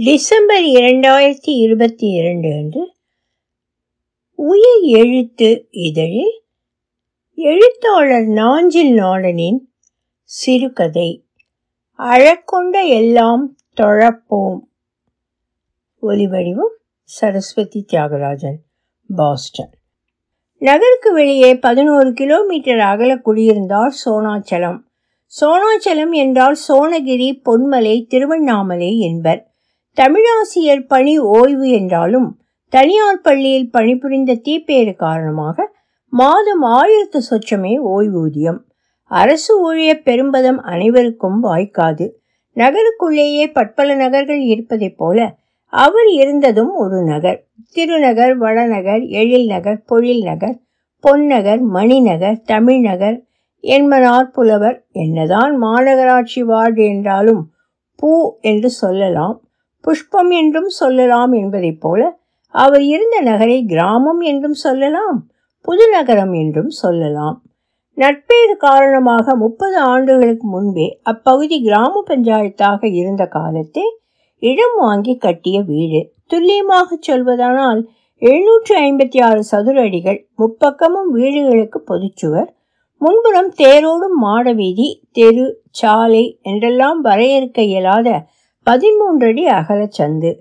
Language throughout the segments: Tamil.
டிசம்பர் இரண்டாயிரத்தி இருபத்தி இரண்டு அன்று உயிர் எழுத்து இதழில் எழுத்தாளர் நாஞ்சில் நாடனின் சிறுகதை அழக்கொண்ட எல்லாம் தொழப்போம் ஒலிவடிவம் சரஸ்வதி தியாகராஜன் பாஸ்டன். நகருக்கு வெளியே பதினோரு கிலோமீட்டர் அகல குடியிருந்தார் சோனாச்சலம். சோனாச்சலம் என்றால் சோனகிரி பொன்மலை திருவண்ணாமலை என்பர். தமிழாசிரியர் பணி ஓய்வு என்றாலும் தனியார் பள்ளியில் பணிபுரிந்த தீப்பேறு காரணமாக மாதம் ஆயிரத்து சொச்சமே ஓய்வூதியம். அரசு ஊழிய பெரும்பதம் அனைவருக்கும் வாய்க்காது. நகருக்குள்ளேயே பற்பல நகர்கள் இருப்பதைப் போல அவர் இருந்ததும் ஒரு நகர். திருநகர் வடநகர் எழில் நகர் பொழில் நகர் பொன்னகர் மணிநகர் தமிழ்நகர் என்பனார் புலவர். என்னதான் மாநகராட்சி வார்டு என்றாலும் பூ என்று சொல்லலாம். புஷ்பம் என்றும் சொல்லலாம் என்பதைப் போல அவர் இருந்த நகரை கிராமம் என்றும் சொல்லலாம் புதுநகரம் என்றும் சொல்லலாம். நட்பேறு காரணமாக முப்பது ஆண்டுகளுக்கு முன்பே அப்பகுதி கிராம பஞ்சாயத்தாக இருந்த காலத்தே இடம் வாங்கி கட்டிய வீடு. துல்லியமாக சொல்வதானால் எழுநூற்று ஐம்பத்தி ஆறு சதுர அடிகள் முப்பக்கமும் வீடுகளுக்கு பொதுச்சுவர் முன்புறம் தேரோடும் மாடவீதி தெரு சாலை என்றெல்லாம் வரையறுக்க இயலாத பதிமூன்றடி அகல சந்து.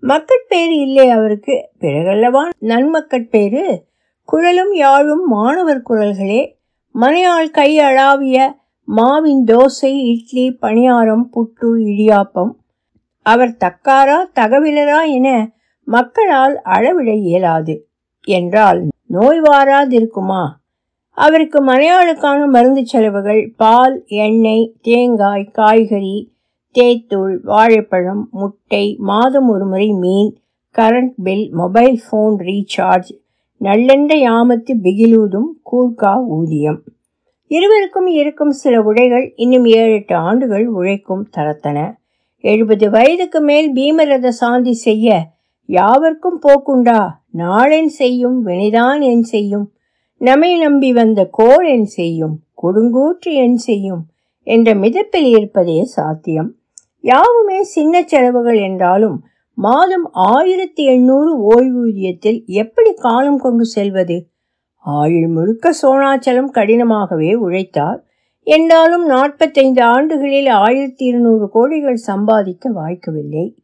மக்கட்பேறு இல்லை அவருக்கு. பிறகல்லவா? நன்மக்கட்பேறு. குழலும் யாழும் மாணவர் குரல்களே. மனையாள் கை அளாவிய மாவின் தோசை இட்லி பணியாரம் புட்டு இடியாப்பம். அவர் தக்காரா தகவிலரா என மக்களால் அளவிட இயலாது. என்றால் நோய் வாராதிருக்குமா? அவருக்கு மனையாளுக்கான மருந்து செலவுகள் பால் எண்ணெய் தேங்காய் காய்கறி தேய்த்தூள் வாழைப்பழம் முட்டை மாதம் ஒரு முறை மீன் current bill mobile phone recharge நல்லெண்ட யாமத்து பிகிலூதும் கூர்க்கா ஊதியம். இருவருக்கும் இருக்கும் சில உடைகள் இன்னும் ஏழு எட்டு ஆண்டுகள் உழைக்கும் தரத்தன. எழுபது வயதுக்கு மேல் பீமரத சாந்தி செய்ய யாவர்க்கும் போக்குண்டா? நாளென் செய்யும் வினைதான் என் செய்யும். நம்மை நம்பி வந்த கோள் என் செய்யும் கொடுங்கூற்று என் செய்யும் என்ற மிதப்பில் இருப்பதே சாத்தியம். யாவுமே சின்ன செலவுகள் என்றாலும் மாதம் ஆயிரத்தி எண்ணூறு ஓய்வூதியத்தில் எப்படி காலம் கொண்டு செல்வது? ஆயுள் முழுக்க சோனாச்சலம் கடினமாகவே உழைத்தார். என்றாலும் நாற்பத்தைந்து ஆண்டுகளில் ஆயிரத்தி இருநூறு கோடிகள் சம்பாதிக்க வாய்க்கவில்லை.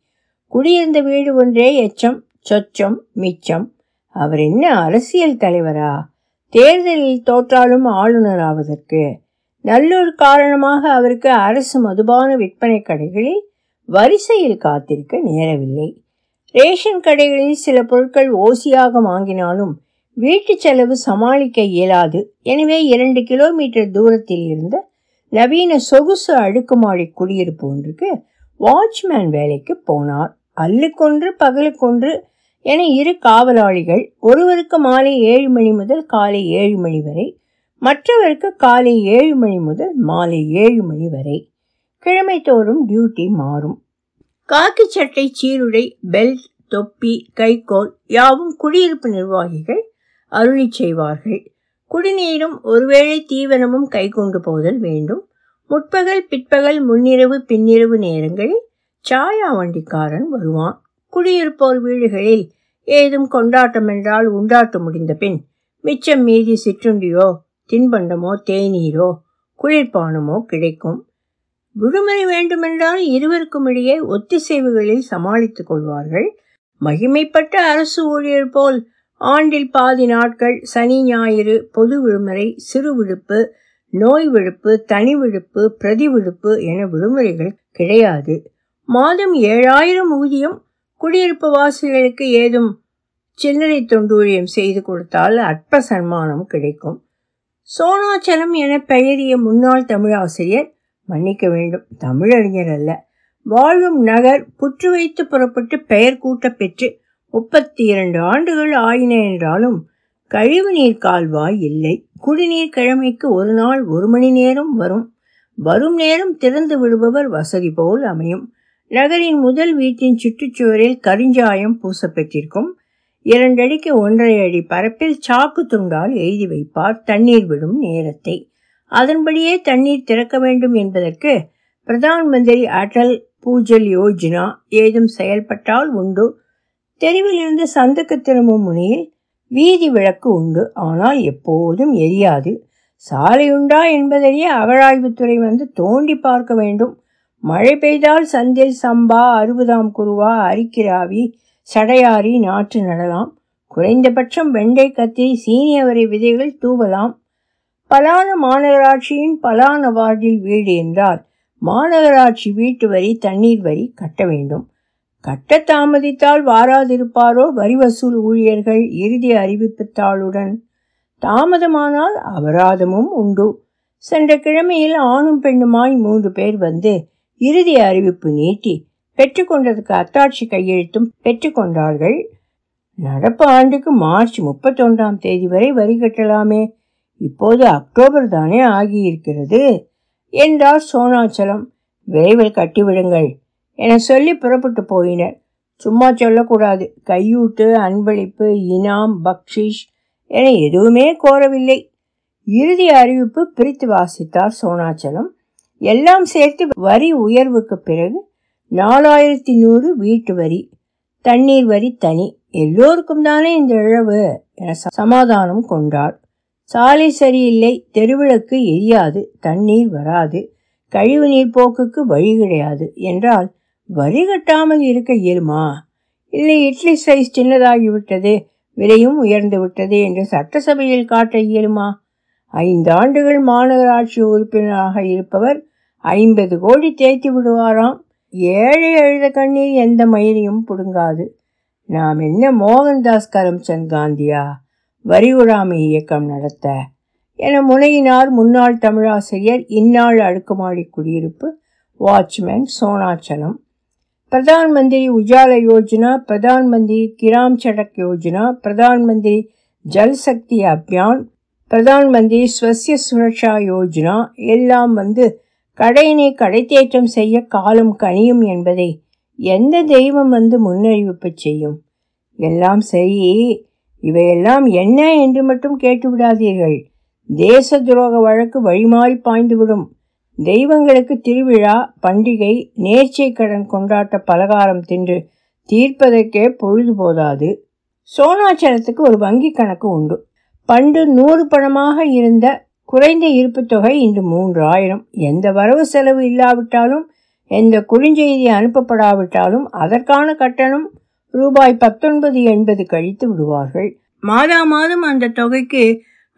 குடியிருந்த வீடு ஒன்றே எச்சம் சொச்சம் மிச்சம். அவர் என்ன அரசியல் தலைவரா? தேர்தலில் தோற்றாலும் ஆளுநர் ஆவதற்கு நல்லொரு காரணமாக அவருக்கு அரசு மதுபான விற்பனை கடைகளில் வரிசையில் காத்திருக்க நேரவில்லை. ரேஷன் கடைகளில் சில பொருட்கள் ஓசியாக வாங்கினாலும் வீட்டு செலவு சமாளிக்க இயலாது. எனவே இரண்டு கிலோமீட்டர் தூரத்தில் இருந்த நவீன சொகுசு அடுக்குமாடி குடியிருப்பு ஒன்றுக்கு வாட்ச்மேன் வேலைக்கு போனார். அல்லுக்கொன்று பகலுக்கொன்று என இரு காவலாளிகள் ஒருவருக்கு மாலை ஏழு மணி முதல் காலை ஏழு மணி வரை மற்றவருக்கு காலை ஏழு மணி முதல் மாலை ஏழு மணி வரை. கிழமை தோறும் டியூட்டி மாறும். காக்கி சட்டை சீருடை பெல்ட் தொப்பி கைகோல் யாவும் குடியிருப்பு நிர்வாகிகள் அருளி செய்வார்கள். குடிநீரும் ஒருவேளை தீவனமும் கை கொண்டு போதல் வேண்டும். முற்பகல் பிற்பகல் முன்னிரவு பின்னிரவு நேரங்களில் சாயா வண்டிக்காரன் வருவான். குடியிருப்போர் வீடுகளில் ஏதும் கொண்டாட்டம் என்றால் உண்டாட்டு முடிந்த பின் மிச்சம் மீதி சிற்றுண்டியோ தின்பண்டமோ தேநீரோ குளிர்பானமோ கிடைக்கும். விடுமுறை வேண்டுமென்றால் இருவருக்கும் இடையே ஒத்திசைவுகளில் சமாளித்துக் கொள்வார்கள். மகிமைப்பட்ட அரசு ஊழியர் போல் ஆண்டில் பாதி நாட்கள் சனி ஞாயிறு பொது விடுமுறை சிறு விடுப்பு நோய் விடுப்பு தனி விடுப்பு பிரதி விடுப்பு என விடுமுறைகள் கிடையாது. மாதம் ஏழாயிரம் ஊதியம் குடியிருப்பு வாசிகளுக்கு ஏதும் சில்லறை தொண்டூழியம் செய்து கொடுத்தால் அற்ப சன்மானம் கிடைக்கும். சோனாச்சலம் என பெயரிய முன்னாள் தமிழாசிரியர் மன்னிக்க வேண்டும் தமிழறிஞர் அல்ல. வாழும் நகர் புற்று வைத்து புறப்பட்டு பெயர் கூட்ட பெற்று முப்பத்தி இரண்டு ஆண்டுகள் ஆயின என்றாலும் கழிவுநீர் கால்வாய் இல்லை. குடிநீர் கிழமைக்கு ஒரு நாள் ஒரு மணி நேரம் வரும். வரும் நேரம் திறந்து விடுபவர் வசதி போல் அமையும். நகரின் முதல் வீட்டின் சுற்றுச்சுவரில் கரிஞ்சாயம் பூசப்பெற்றிருக்கும். இரண்டடிக்கு ஒன்றரை அடி பரப்பில் சாக்கு துண்டால் எழுதி வைப்பார் தண்ணீர் விடும் நேரத்தை. அதன்படியே தண்ணீர் திறக்க வேண்டும் என்பதற்கு பிரதான் மந்திரி அடல் பூஜல் யோஜனா ஏதும் செயல்பட்டால் உண்டு. தெருவிலிருந்து சந்துக்கு திரும்பும் முனையில் வீதி விளக்கு உண்டு. ஆனால் எப்போதும் எரியாது. சாலையுண்டா என்பதையே அகழாய்வுத்துறை வந்து தோண்டி பார்க்க வேண்டும். மழை பெய்தால் சந்தில் சம்பா அறுபதாம் குருவா அரிக்கிராவி சடையாரி நாற்று நடலாம். குறைந்தபட்சம் வெண்டை கத்தி சீனியவரை விதைகள் தூவலாம். பலான மாநகராட்சியின் பலான வார்டில் வீடு என்றால் மாநகராட்சி வீட்டு வரி தண்ணீர் வரி கட்ட வேண்டும். கட்ட தாமதித்தால் வாராதிருப்பாரோ வரி வசூல் ஊழியர்கள்? இறுதி அறிவிப்பு தாளுடன். தாமதமானால் அபராதமும் உண்டு. சென்ற கிழமையில் ஆணும் பெண்ணுமாய் மூன்று பேர் வந்து இறுதி அறிவிப்பு நீட்டி பெற்றுக்கொண்டதுக்கு அத்தாட்சி கையெழுத்தும் பெற்றுக்கொண்டார்கள். நடப்பு ஆண்டுக்கு மார்ச் முப்பத்தொன்றாம் தேதி வரை வரி கட்டலாமே. இப்போது அக்டோபர் தானே ஆகியிருக்கிறது. என்றார் சோனாச்சலம். விரைவில் கட்டிவிடுங்கள் என சொல்லி புறப்பட்டு போயினர். சும்மா சொல்லக்கூடாது. கையூட்டு அன்பளிப்பு இனாம் பக்ஷிஷ் என எதுவுமே கோரவில்லை. இறுதி அறிவிப்பு பிரித்து வாசித்தார் சோனாச்சலம். எல்லாம் சேர்த்து வரி உயர்வுக்கு பிறகு நாலாயிரத்தி நூறு வீட்டு வரி தண்ணீர் வரி தனி. எல்லோருக்கும் தானே இந்த இழவு? என சமாதானம் கொண்டார் சாலை சரியில்லை தெருவிளக்கு எரியாது தண்ணீர் வராது கழிவுநீர் போக்குக்கு வழி கிடையாது என்றால் வரி கட்டாமல் இருக்க இயலுமா? இல்லை இட்லி சைஸ் சின்னதாகிவிட்டது விலையும் உயர்ந்து விட்டது என்று சட்டசபையில் காட்ட இயலுமா? ஐந்து ஆண்டுகள் மாநகராட்சி உறுப்பினராக இருப்பவர் ஐம்பது கோடி தேய்த்து விடுவாராம். ஏழை எழுத கண்ணீர் எந்த மயிலையும் புடுங்காது. நாம் என்ன மோகன்தாஸ் கரம்சந்த் காந்தியா? வரி உடாமை இயக்கம் நடத்த. என முனையினார் முன்னாள் தமிழாசிரியர் இந்நாள் அடுக்குமாடி குடியிருப்பு வாட்ச்மேன் சோனாச்சலம். பிரதான் மந்திரி உஜால யோஜனா பிரதான் மந்திரி கிராம் சடக் யோஜனா பிரதான் மந்திரி ஜல் சக்தி அபியான் பிரதான் மந்திரி ஸ்வசிய சுரக்ஷா யோஜனா எல்லாம் வந்து கடையினை கடைத்தேற்றம் செய்ய காலம் கனியும் என்பதை எந்த தெய்வம் வந்து முன்னறிவிப்பு செய்யும்? எல்லாம் சரி இவையெல்லாம் என்ன என்று மட்டும் கேட்டு விடாதீர்கள். தேச துரோக வழக்கு வழிமாறி பாய்ந்துவிடும் தெய்வங்களுக்கு திருவிழா பண்டிகை நேர்ச்சை கடன் கொண்டாட்ட பலகாரம் தின்று தீர்ப்பதற்கே பொழுது போதாது. சோனாச்சலத்துக்கு ஒரு வங்கி கணக்கு உண்டு. பண்டு நூறு பணமாக இருந்த குறைந்த இருப்பு தொகை இன்று மூன்று ஆயிரம் எந்த வரவு செலவு இல்லாவிட்டாலும் எந்த குறுஞ்செய்தி அனுப்பப்படாவிட்டாலும் அதற்கான கட்டணம் ரூபாய் பத்தொன்பது எண்பது கழித்து விடுவார்கள். மாதா மாதம் அந்த தொகைக்கு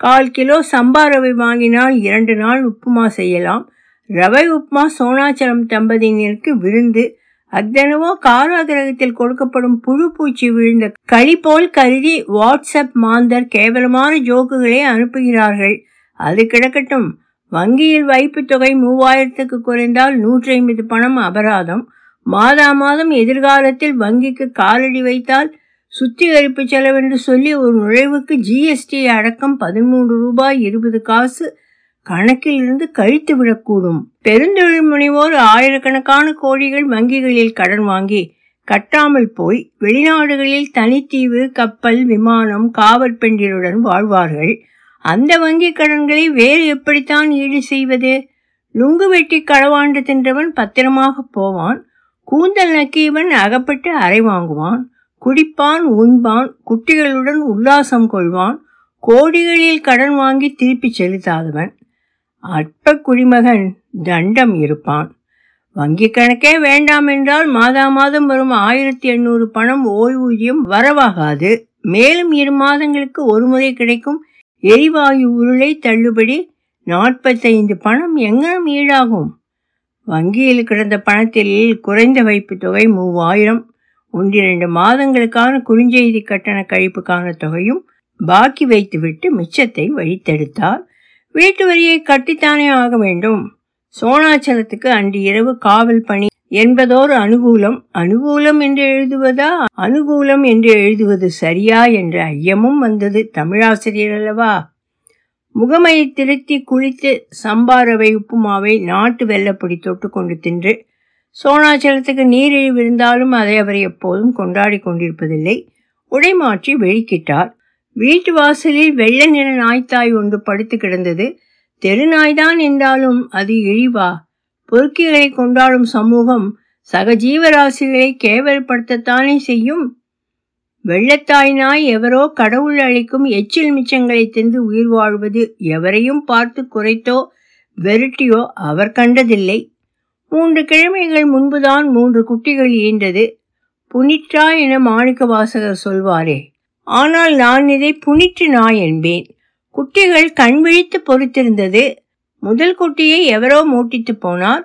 கால் கிலோ சம்பா ரவை வாங்கினால் இரண்டு நாள் உப்புமா செய்யலாம். ரவை உப்புமா சோனாச்சலம் தம்பதியினருக்கு விருந்து. அத்தனவோ காராகிரகத்தில் கொடுக்கப்படும் புழு பூச்சி விழுந்த களி போல் கருதி வாட்ஸ்அப் மாந்தர் கேவலமான ஜோக்குகளை அனுப்புகிறார்கள். அது கிடக்கட்டும். வங்கியில் வைப்பு தொகை மூவாயிரத்துக்கு குறைந்தால் நூற்றி ஐம்பது பணம் அபராதம். மாதா மாதம் எதிர்காலத்தில் வங்கிக்கு காலடி வைத்தால் சுத்திகரிப்பு செலவென்று சொல்லி ஒரு நுழைவுக்கு ஜிஎஸ்டி அடக்கம் பதிமூன்று ரூபாய் இருபது காசு கணக்கில் இருந்து கழித்து விடக்கூடும். பெருந்தொழில் முனைவோர் ஆயிரக்கணக்கான கோடிகள் வங்கிகளில் கடன் வாங்கி கட்டாமல் போய் வெளிநாடுகளில் தனித்தீவு கப்பல் விமானம் காவற்பெண்டிலுடன் வாழ்வார்கள். அந்த வங்கி கடன்களை வேறு எப்படித்தான் ஈடு செய்வது? நுங்கு வெட்டி களவாண்டு தின்றவன் பத்திரமாக போவான். கூந்தல் நக்கியவன் அகப்பட்டு அறை வாங்குவான். குடிப்பான் உண்பான் குட்டிகளுடன் உல்லாசம் கொள்வான். கோடிகளில் கடன் வாங்கி திருப்பி செலுத்தாதவன். அற்ப குடிமகன் தண்டம் இருப்பான். வங்கி கணக்கே வேண்டாம் என்றால் மாதா மாதம் வரும் ஆயிரத்தி எண்ணூறு பணம் ஓய்வூதியம் வரவாகாது. மேலும் இரு மாதங்களுக்கு ஒரு முறை கிடைக்கும் எரிவாயு உருளை தள்ளுபடி நாற்பத்தைந்து பணம் எங்கனம் ஈடாகும். வங்கியில் கிடந்த பணத்தில் குறைந்த வைப்பு தொகை மூவாயிரம். ஒன்றிரண்டு மாதங்களுக்கான குறுஞ்செய்தி கட்டண கழிப்புக்கான தொகையும் பாக்கி வைத்துவிட்டு மிச்சத்தை வழித்தெடுத்தார். வீட்டு வரியை கட்டித்தானே ஆக வேண்டும். சோனாச்சலத்துக்கு அன்று இரவு காவல் பணி என்பதோர் அனுகூலம். அனுகூலம் என்று எழுதுவதா? அனுகூலம் என்று எழுதுவது சரியா என்ற ஐயமும் வந்தது தமிழாசிரியர் அல்லவா? முகமையை திருத்தி குளித்து சம்பாரவை உப்புமாவை நாட்டு வெள்ளப்பொடி தொட்டு கொண்டு தின்று சோனாச்சலத்துக்கு நீரிழிவு இருந்தாலும் அதை அவர் எப்போதும் கொண்டாடி கொண்டிருப்பதில்லை. உடைமாற்றி வெளிக்கிட்டார். வீட்டு வாசலில் வெள்ளை நிற நாய்த்தாய் ஒன்று படுத்து கிடந்தது. தெரு நாய்தான் என்றாலும் அது இழிவா? பொறுக்கிகளை கொண்டாடும் சமூகம் சகஜீவராசிகளை கேவல்படுத்தத்தானே செய்யும்? வெள்ளத்தாய் நாய் எவரோ கடவுள் அளிக்கும் எச்சில் மிச்சங்களை தின்று உயிர் வாழ்வது எவரையும் பார்த்து குறைத்தோ வெருட்டியோ அவர் கண்டதில்லை. மூன்று கிழமைகள் முன்புதான் மூன்று குட்டிகள் ஈன்றது. புனிற்றா என மாணிக்க வாசகர் சொல்வாரே ஆனால் நான் இதை புனிற்று நாய் என்பேன் குட்டிகள் கண் விழித்து பொறுத்திருந்தது. முதல் குட்டியை எவரோ மூட்டித்து போனார்.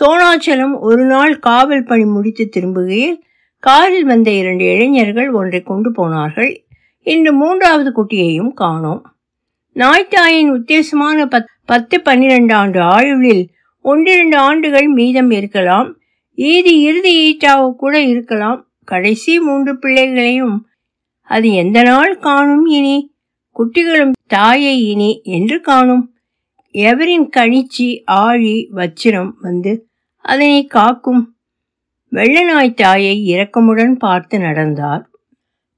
சோனாச்சலம் ஒரு நாள் காவல் பணி முடித்து திரும்புகையில் காரில் வந்த இரண்டு இளைஞர்கள் ஒன்றை கொண்டு போனார்கள். இன்று மூன்றாவது குட்டியையும் காணோம். நாய்த்தாயின் உத்தேசமான பத் பத்து பன்னிரண்டு ஆண்டு ஆயுளில் ஒன்றிரண்டு ஆண்டுகள் மீதம் இருக்கலாம். ஈதி இறுதி ஈட்டாவோ கூட இருக்கலாம். கடைசி மூன்று பிள்ளைகளையும் அது எந்த நாள் காணும் இனி? குட்டிகளும் தாயை இனி என்று காணும். எவரின் கணிச்சி ஆழி வச்சிரம் வந்து அதனை காக்கும்? வெள்ள நாய் தாயை இரக்கமுடன் பார்த்து நடந்தார்.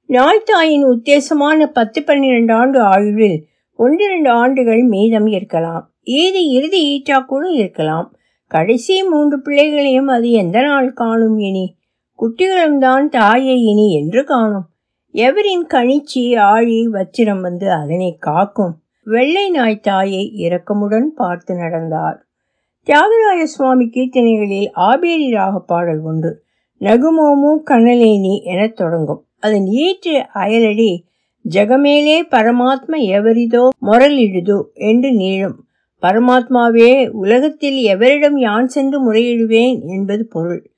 நாய்த்தாயின் உத்தேசமான பத்து பன்னிரண்டு ஆண்டு ஆயுளில் ஒன்றிரண்டு ஆண்டுகள் மீதம் இருக்கலாம். ஏது இறுதி ஈட்டா கூட இருக்கலாம். கடைசி மூன்று பிள்ளைகளையும் அது எந்த நாள் காணும் இனி? குட்டிகளும் தான் தாயை இனி என்று காணும். எவரின் கணிச்சி ஆழி வச்சிரம் வந்து அதனை காக்கும்? வெள்ளை நாய் தாயை இரக்கமுடன் பார்த்து நடந்தார். தியாகராய சுவாமி கீர்த்தனைகளில் ஆபேரி ராக பாடல் ஒன்று நகுமோமு கனலேனி எனத் தொடங்கும். அதன் ஈற்று அயலடி ஜகமேலே பரமாத்ம எவரிதோ முரலிடுதோ என்று நீளும். பரமாத்மாவே உலகத்தில் எவரிடம் யான் சென்று முறையிடுவேன் என்பது பொருள்.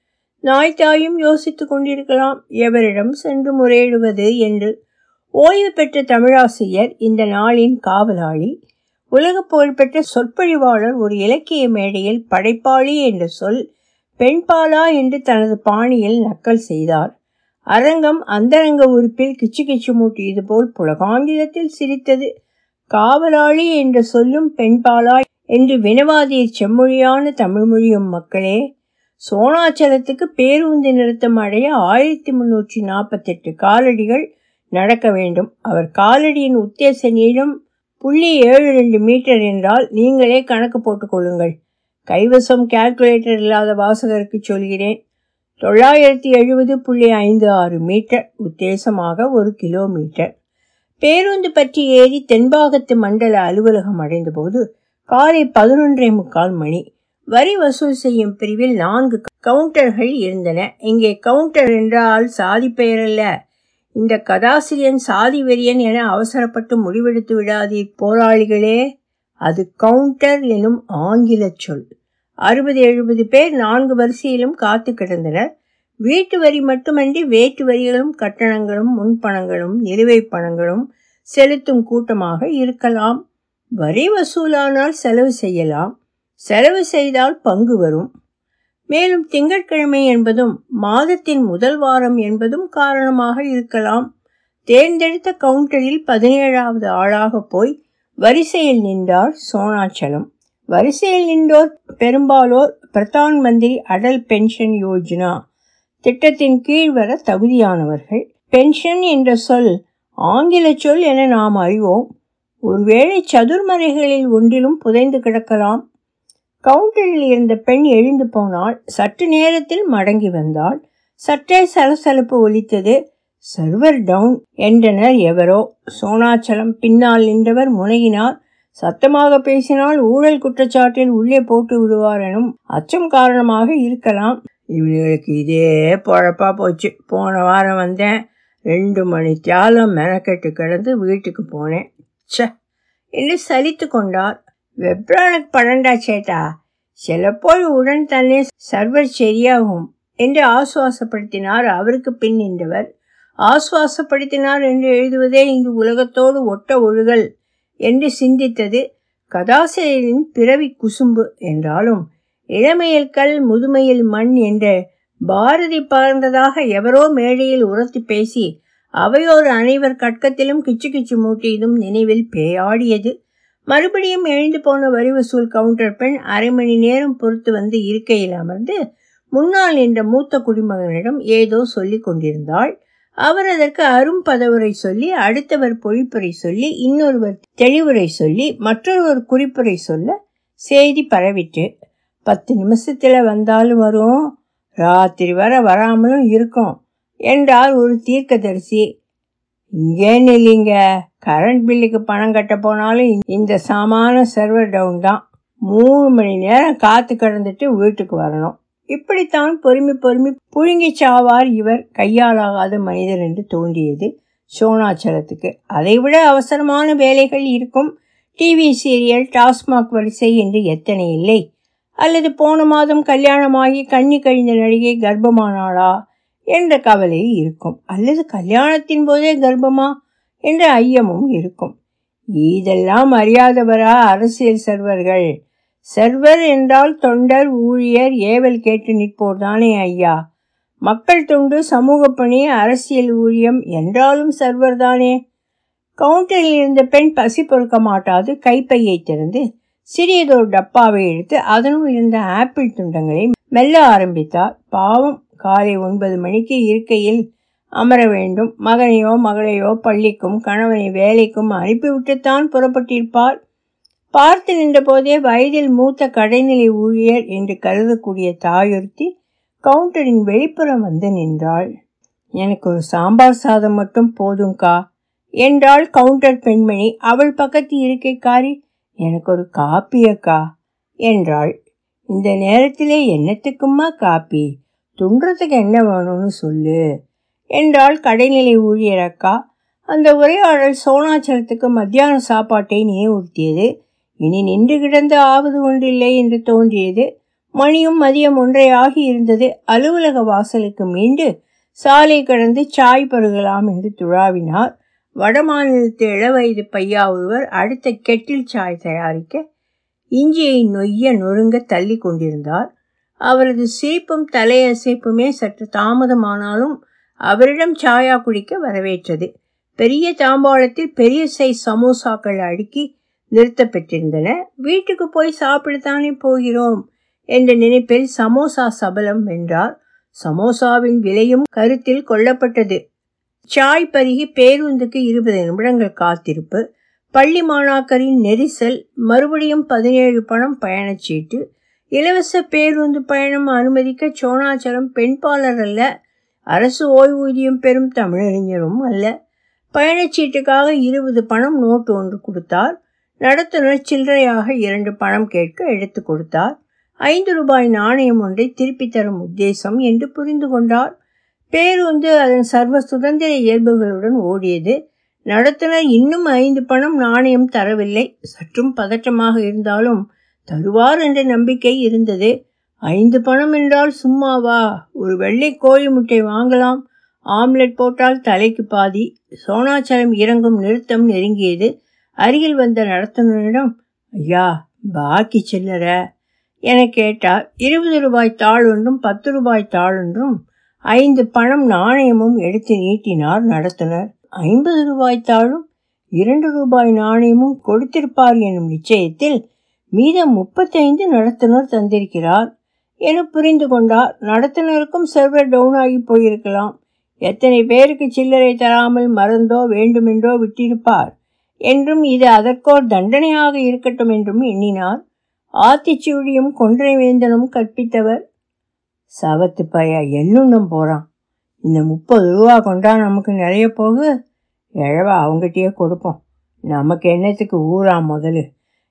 நாய்த்தாயும் யோசித்துக் கொண்டிருக்கலாம் எவரிடம் சென்று முறையிடுவது என்று ஓய்வு பெற்ற தமிழாசிரியர் இந்த நாளின் காவலாளி. உலக புகழ்பெற்ற சொற்பொழிவாளர் ஒரு இலக்கிய மேடையில் படைப்பாளி என்ற சொல் பெண்பாலா என்று தனது பாணியில் நக்கல் செய்தார். அரங்கம் அந்தரங்க உறுப்பில் கிச்சு கிச்சு மூட்டியது போல் புலகாங்கிதத்தில் சிரித்தது. காவலாளி என்ற சொல்லும் பெண்பாலா என்று வினவாதிய செம்மொழியான தமிழ்மொழியும் மக்களே சோனாச்சலத்துக்கு பேருந்து நிறுத்தம் அடைய ஆயிரத்தி முன்னூற்றி நாற்பத்தெட்டு காலடிகள் நடக்க வேண்டும். அவர் காலடியின் உத்தேச நீளம் புள்ளி ஏழு ரெண்டு மீட்டர் என்றால் நீங்களே கணக்கு போட்டுக்கொள்ளுங்கள் கைவசம் கால்குலேட்டர் இல்லாத வாசகருக்கு சொல்கிறேன். தொள்ளாயிரத்தி எழுபது புள்ளி ஐந்து ஆறு மீட்டர் உத்தேசமாக ஒரு கிலோமீட்டர். பேருந்து பற்றி ஏறி தென்பாகத்து மண்டல அலுவலகம் அடைந்தபோது காலை பதினொன்றே முக்கால் மணி. வரி வசூல் செய்யும் பிரிவில் நான்கு கவுண்டர்கள் இருந்தன. இங்கே கவுண்டர் என்றால் சாதி பெயரல்ல இந்த கதாசிரியன் சாதி வெறியன் என அவசரப்பட்டு முடிவெடுத்து விடாதீர் போராளிகளே. அது கவுண்டர் எனும் ஆங்கில சொல். அறுபது எழுபது பேர் நான்கு வரிசையிலும் காத்து கிடந்தனர். வீட்டு வரி மட்டுமன்றி வேட்டு வரிகளும் கட்டணங்களும் முன்பணங்களும் நிலுவை பணங்களும் செலுத்தும் கூட்டமாக இருக்கலாம். வரி வசூலானால் செலவு செய்யலாம். செலவு செய்தால் பங்கு வரும். மேலும் திங்கட்கிழமை என்பதும் மாதத்தின் முதல் வாரம் என்பதும் காரணமாக இருக்கலாம். தேர்ந்தெடுத்த கவுண்டரில் பதினேழாவது ஆளாக போய் வரிசையில் நின்றார் சோனாச்சலம். வரிசையில் நின்றோர் பெரும்பாலோர் பிரதான் மந்திரி அடல் பென்ஷன் யோஜனா. திட்டத்தின் கீழ் வர தகுதியானவர்கள். பென்ஷன் என்ற சொல் ஆங்கில சொல் என நாம் அறிவோம். ஒருவேளை சதுர்மறைகளில் ஒன்றிலும் புதைந்து கிடக்கலாம். கவுண்டரில் இருந்த பெண் எழுந்து போனாள். சற்று நேரத்தில் மடங்கி வந்தாள். சற்றே சலசலப்பு ஒலித்தது. சர்வர் டவுன் என்றனர் எவரோ. சோனாச்சலம் பின்னால் நின்றவர் முனகினார். சத்தமாக பேசினால் ஊழல் குற்றச்சாட்டில் உள்ளே போட்டு விடுவார் எனும் அச்சம் காரணமாக இருக்கலாம். இவனுக்கு இதே பொழப்பா போச்சு. போன வாரம் வந்தேன். ரெண்டு மணி தியாலம் மெனக்கெட்டு கிடந்து வீட்டுக்கு போனேன். ச என்று சலித்து கொண்டார். வெப்ரானுக்கு பன்னெண்டா சேட்டா சிலப்போல் உடன் தன்னே சர்வர் சரியாகும் என்று ஆசுவாசப்படுத்தினார் அவருக்கு பின் நின்றவர். ஆசுவாசப்படுத்தினார் என்று எழுதுவதே இன்று உலகத்தோடு ஒட்ட ஒழுகல் என்று சிந்தித்தது கதாசிரியரின் பிறவி குசும்பு என்றாலும் இளமையில் கல் முதுமையில் மண் என்ற பாரதி பகர்ந்ததாக எவரோ மேடையில் உரத்து பேசி அவையோர் அனைவர் கட்கத்திலும் கிச்சு கிச்சு மூட்டியதும் நினைவில் பேயாடியது. மறுபடியும் எழுந்து போன வரி வசூல் கவுண்டர் பெண் அரை மணி நேரம் பொறுத்து வந்து இருக்கையில் அமர்ந்து முன்னால் நின்ற மூத்த குடிமகனிடம் ஏதோ சொல்லி கொண்டிருந்தாள். அவர் அதற்கு அரும் பதவுரை சொல்லி அடுத்தவர் பொழிப்புரை சொல்லி இன்னொருவர் தெளிவுரை சொல்லி மற்றொருவர் குறிப்புரை சொல்ல செய்தி பரவிட்டு பத்து நிமிஷத்தில் வந்தாலும் வரும். ராத்திரி வர வராமலும் இருக்கும். என்றார் ஒரு தீர்க்கதரிசி. இங்கேன்னு இல்லைங்க கரண்ட் பில்லுக்கு பணம் கட்ட போனாலும் இந்த சாமான சர்வர் டவுன் தான். மூணு மணி நேரம் காத்து கிடந்துட்டு வீட்டுக்கு வரணும். இப்படித்தான் பொறுமை பொறுமை புழுங்கி சாவார் இவர். கையாலாகாத மனிதர் என்று தோன்றியது சோனாச்சலத்துக்கு. அதைவிட அவசரமான வேலைகள் இருக்கும். டிவி சீரியல் டாஸ்மாக் வரிசை என்று எத்தனை இல்லை. அல்லது போன மாதம் கல்யாணமாகி கண்ணி கழிந்த நடிகை கர்ப்பமானாளா? என்ற கவலை இருக்கும். அல்லது கல்யாணத்தின் போதே கர்ப்பமா என்ற ஐயமும் இருக்கும். இதெல்லாம் அறியாதவரா அரசியல் சர்வர்கள்? சர்வர் என்றால் தொண்டர் ஊழியர் ஏவல் கேட்டு நிற்போர் தானே ஐயா. மக்கள் தொண்டு சமூக பணி அரசியல் ஊழியம் என்றாலும் சர்வர் தானே. கவுண்டரில் இருந்த பெண் பசி பொறுக்க மாட்டாது கைப்பையை திறந்து சிறியதொரு டப்பாவை எடுத்து அதனுள் இருந்த ஆப்பிள் துண்டங்களை மெல்ல ஆரம்பித்தார் பாவம் காலை ஒன்பது மணிக்கு இருக்கையில் அமர வேண்டும். மகனையோ மகளையோ பள்ளிக்கும் கணவனை வேலைக்கும் அனுப்பிவிட்டுத்தான் புறப்பட்டிருப்பார் பார்த்து நின்றபோதே வயதில் மூத்த கடைநிலை ஊழியர் என்று கருதக்கூடிய தாயொருத்தி கவுண்டரின் வெளிப்புறம் வந்து நின்றாள். எனக்கு ஒரு சாம்பார் சாதம் மட்டும் போதும்கா? என்றாள் கவுண்டர் பெண்மணி. அவள் பக்கத்து இருக்கைக்காரி எனக்கு ஒரு காப்பியக்கா? என்றாள். இந்த நேரத்திலே என்னத்துக்குமா காப்பி? துன்றத்துக்கு என்ன வேணும்னு சொல்லு என்றாள் கடைநிலை ஊழியர் அக்கா. அந்த உரையாடல் சோனாச்சலத்துக்கு மத்தியான சாப்பாட்டை நினைவுறுத்தியது இனி நின்று கிடந்து ஆவது ஒன்றில்லை என்று தோன்றியது. மணியும் மதியம் ஒன்றையாகி இருந்தது. அலுவலக வாசலுக்கு மீண்டு சாலை கடந்து சாய் பருகலாம் என்று துழாவினார். வடமாநிலத்து இளவயது பையா ஒருவர் அடுத்த கெட்டில் சாய் தயாரிக்க இஞ்சியை நொய்ய நொறுங்க தள்ளி கொண்டிருந்தார். அவரது சிரிப்பும் தலையசைப்புமே சற்று தாமதமானாலும் அவரிடம் சாயா குடிக்க வரவேற்றது. பெரிய தாம்பாளத்தில் பெரிய சைஸ் சமோசாக்கள் அடுக்கி நிறுத்தப்பட்டிருந்தன. வீட்டுக்கு போய் சாப்பிடத்தானே போகிறோம் என்ற நினைப்பில் சமோசா சபலம் வென்றார். சமோசாவின் விலையும் கருத்தில் கொள்ளப்பட்டது. சாய் பருகி பேருந்துக்கு இருபது நிமிடங்கள் காத்திருப்பு. பள்ளி மாணாக்கரின் நெரிசல் மறுபடியும் பதினேழு பணம் பயணச்சீட்டு இலவச பேருந்து பயணம் அனுமதிக்க சோனாச்சலம் பெண்பாளர் அல்ல அரசு ஓய்வூதியம் பெறும் தமிழறிஞரும் அல்ல. பயணச்சீட்டுக்காக இருபது பணம் நோட்டு ஒன்று கொடுத்தார். நடத்துனர் சில்லறையாக இரண்டு பணம் கேட்க எடுத்து கொடுத்தார். ஐந்து ரூபாய் நாணயம் ஒன்றை திருப்பி தரும் உத்தேசம் என்று புரிந்து கொண்டார். பேருந்து அதன் சர்வ சுதந்திர இயல்புகளுடன் ஓடியது. நடத்துனர் இன்னும் ஐந்து பணம் நாணயம் தரவில்லை. சற்றும் பதற்றமாக இருந்தாலும் தருவார் என்ற நம்பிக்கை இருந்தது. ஐந்து பணம் என்றால் சும்மாவா? ஒரு வெள்ளை கோழி முட்டை வாங்கலாம். ஆம்லெட் போட்டால் தலைக்கு பாதி. சோனாச்சலம் இறங்கும் நிறுத்தம் நெருங்கியது. அருகில் வந்த நடத்துனரிடம் ஐயா பாக்கி சில்லற? என கேட்டார் இருபது ரூபாய் தாள் ஒன்றும் பத்து ரூபாய் தாள் ஒன்றும் ஐந்து பணம் நாணயமும் எடுத்து நீட்டினார் நடத்துனர். ஐம்பது ரூபாய் தாளும் இரண்டு ரூபாய் நாணயமும் கொடுத்திருப்பார் எனும் நிச்சயத்தில் மீதம் முப்பத்தைந்து நடத்துனர் தந்திருக்கிறார் என புரிந்து கொண்டார். நடத்துனருக்கும் சர்வர் டவுன் ஆகி போயிருக்கலாம். எத்தனை பேருக்கு சில்லறை தராமல் மறந்தோ வேண்டுமென்றோ விட்டிருப்பார் என்றும் இது அதற்கோர் தண்டனையாக இருக்கட்டும் என்றும் எண்ணினார். ஆத்திச்சூடியும் கொன்றை வேந்தனும் கற்பித்தவர் சவத்து பையா என்னும் போகிறான் இந்த முப்பது ரூபா கொண்டா நமக்கு நிறைய போகு? எழவா அவங்ககிட்டயே கொடுப்போம். நமக்கு என்னத்துக்கு ஊரா முதலு?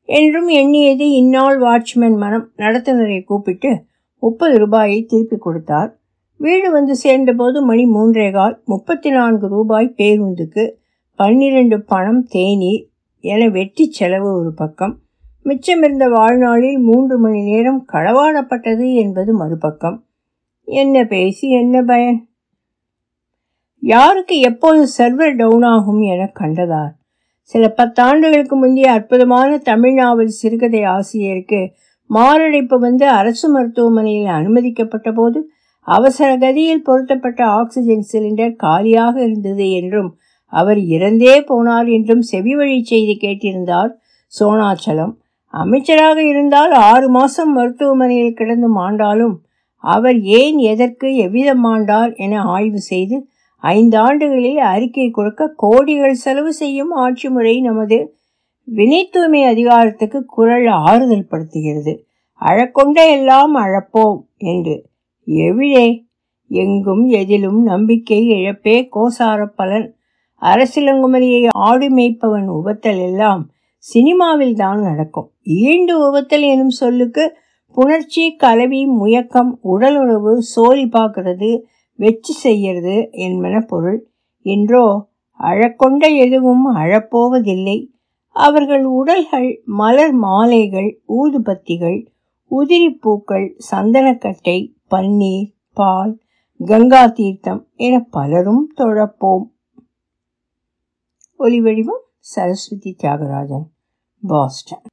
என்றும் எண்ணியது இந்நாள் வாட்ச்மேன் மனம். நடத்துனரை கூப்பிட்டு முப்பது ரூபாயை திருப்பி கொடுத்தார். வீடு வந்து சேர்ந்தபோது மணி மூன்றே கால் முப்பத்தி நான்கு ரூபாய் பேருந்துக்கு பன்னிரண்டு பணம் தேநீர் என வெட்டி செலவு ஒரு பக்கம். மிச்சமிருந்த வாழ்நாளில் மூன்று மணி நேரம் களவாடப்பட்டது என்பது மறுபக்கம். என்ன பேசி என்ன பயன்? யாருக்கு எப்போது சர்வர் டவுன் ஆகும் என கண்டதார். சில பத்தாண்டுகளுக்கு முந்தைய அற்புதமான தமிழ் நாவல் சிறுகதை ஆசிரியருக்கு மாரடைப்பு வந்து அரசு மருத்துவமனையில் அனுமதிக்கப்பட்ட போது அவசர கதியில் பொருத்தப்பட்ட ஆக்சிஜன் சிலிண்டர் காலியாக இருந்தது என்றும் அவர் இறந்தே போனார் என்றும் செவி வழி செய்தி கேட்டிருந்தார் சோனாச்சலம். அமைச்சராக இருந்தால் ஆறு மாசம் மருத்துவமனையில் கிடந்து மாண்டாலும் அவர் ஏன் எதற்கு எவ்விதம் மாண்டார் என ஆய்வு செய்து ஐந்து ஆண்டுகளில் அறிக்கை கொடுக்க கோடிகள் செலவு செய்யும் ஆட்சி முறை நமது வினை தூய்மை அதிகாரத்துக்கு குரல் ஆறுதல் படுத்துகிறது. அழக்கொண்ட எல்லாம் அழப்போம் என்று. எவிழே எங்கும் எதிலும் நம்பிக்கை இழப்பே கோசார பலன். அரசிலங்குமரியை ஆடு மேய்ப்பவன் உவத்தல் எல்லாம் சினிமாவில் தான் நடக்கும். ஈண்டு உவத்தல் எனும் சொல்லுக்கு புணர்ச்சி கலவி முயக்கம் உடலுறவு சோழி பார்க்கறது வெச்சு செய்யறது என்பன பொருள் என்றோ அழக்கொண்ட எதுவும் அழப்போவதில்லை. அவர்கள் உடல்கள் மலர் மாலைகள் ஊதுபத்திகள் உதிரிப்பூக்கள் சந்தனக்கட்டை பன்னீர் பால் கங்கா தீர்த்தம் என பலரும் தொழப்போம். ஒலிவடிவம் சரஸ்வதி தியாகராஜன் பாஸ்டன்.